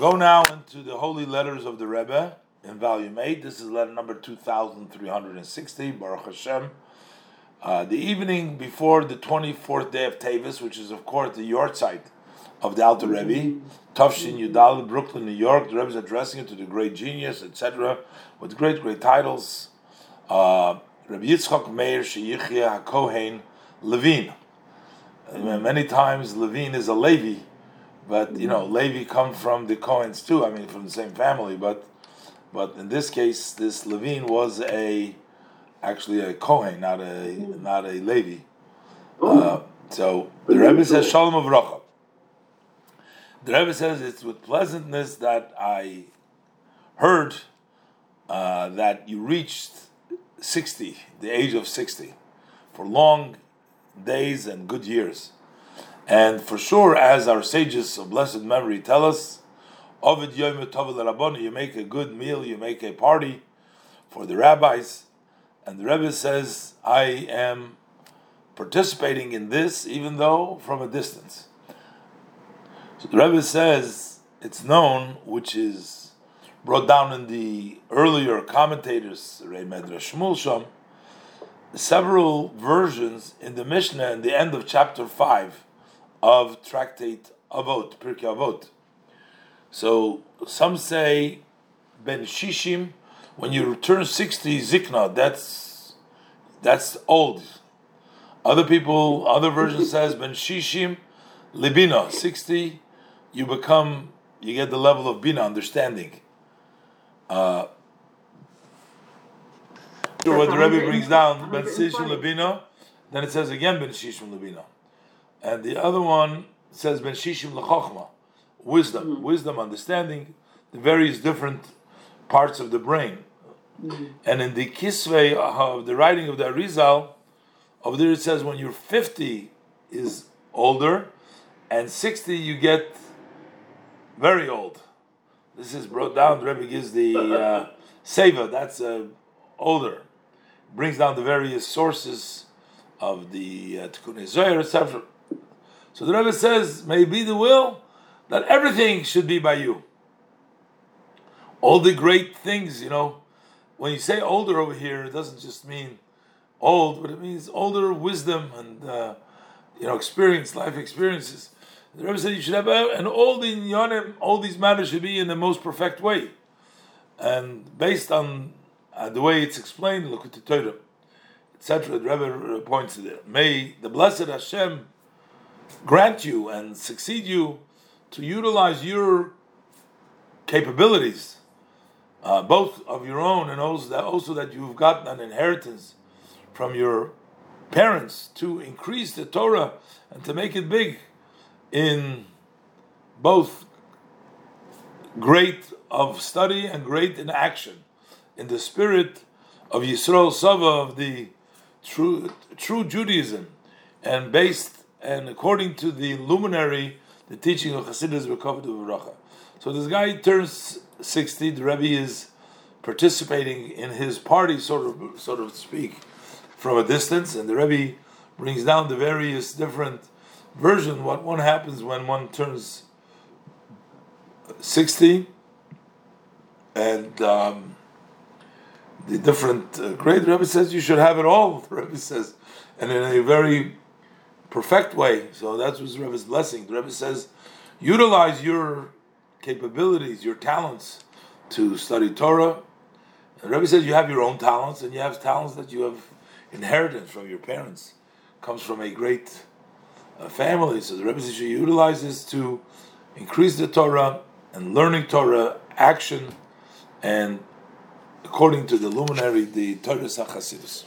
go now into the holy letters of the Rebbe in volume 8. This is letter number 2360, Baruch Hashem. Uh, the evening before the 24th day of Teves, which is, of course, the yahrzeit of the Alter Rebbe, Tafshin Yudal, Brooklyn, New York. The Rebbe is addressing it to the great genius, etc., with great, great titles. Uh, Rabbi Yitzchak Meir Sheyichya HaKohen Levine. Many times Levine is a Levi, but you know Levi come from the Cohens too. I mean, from the same family, but but in this case, this Levine was a actually a Kohen, not a not a Levi. Uh, so the Rebbe says Shalom Avracha. The Rebbe says it's with pleasantness that I heard uh, that you reached sixty, the age of sixty, for long days and good years. And for sure, as our sages of blessed memory tell us, Ovid you make a good meal, you make a party for the rabbis. And the Rebbe says, I am participating in this, even though from a distance. So the Rebbe says, it's known, which is brought down in the earlier commentators, Rei Medrash Shmuel Sham, several versions in the Mishnah in the end of chapter 5 of Tractate Avot, Pirkei Avot. So some say Ben Shishim, when you turn 60 Zikna, that's that's old. Other people, other version says Ben Shishim Libina, 60, you become, you get the level of Bina, understanding. Uh, what the Rebbe brings down, Ben Shishim Libina, then it says again Ben Shishim Libina. And the other one says Ben Shishim Lechochma, wisdom, mm-hmm. wisdom, understanding, the various different parts of the brain. Mm-hmm. And in the Kisvei of the writing of the Arizal, over there it says when you're 50 is older, and 60 you get very old. This is brought down. The Rebbe gives the uh, seva. That's uh, older. Brings down the various sources of the uh, Tikkun Zohar, etc. So the Rebbe says, may be the will that everything should be by you. All the great things, you know, when you say older over here, it doesn't just mean old, but it means older wisdom and, uh, you know, experience, life experiences. The Rebbe said you should have, and all the all these matters should be in the most perfect way. And based on uh, the way it's explained, look at the Torah, etc., the Rebbe points to it. May the blessed Hashem grant you and succeed you to utilize your capabilities, uh, both of your own and also that, also that you've gotten an inheritance from your parents, to increase the Torah and to make it big in both great of study and great in action, in the spirit of Yisrael Sava of the true true Judaism, and based and according to the luminary, the teaching of Chassidus B'Kavod B'Racha. So this guy turns 60, the Rebbe is participating in his party, sort of, sort of speak, from a distance, and the Rebbe brings down the various different version. What one happens when one turns 60 and um, the different uh, great Rebbe says you should have it all the Rebbe says. And in a very perfect way. So that's was Rebbe's blessing. The Rebbe says, utilize your capabilities, your talents to study Torah. And the Rebbe says you have your own talents, and you have talents that you have inherited from your parents. Comes from a great uh, family. So the Rebbe says you utilize this to increase the Torah and learning Torah, action, and according to the luminary, the Torah Sachasidus.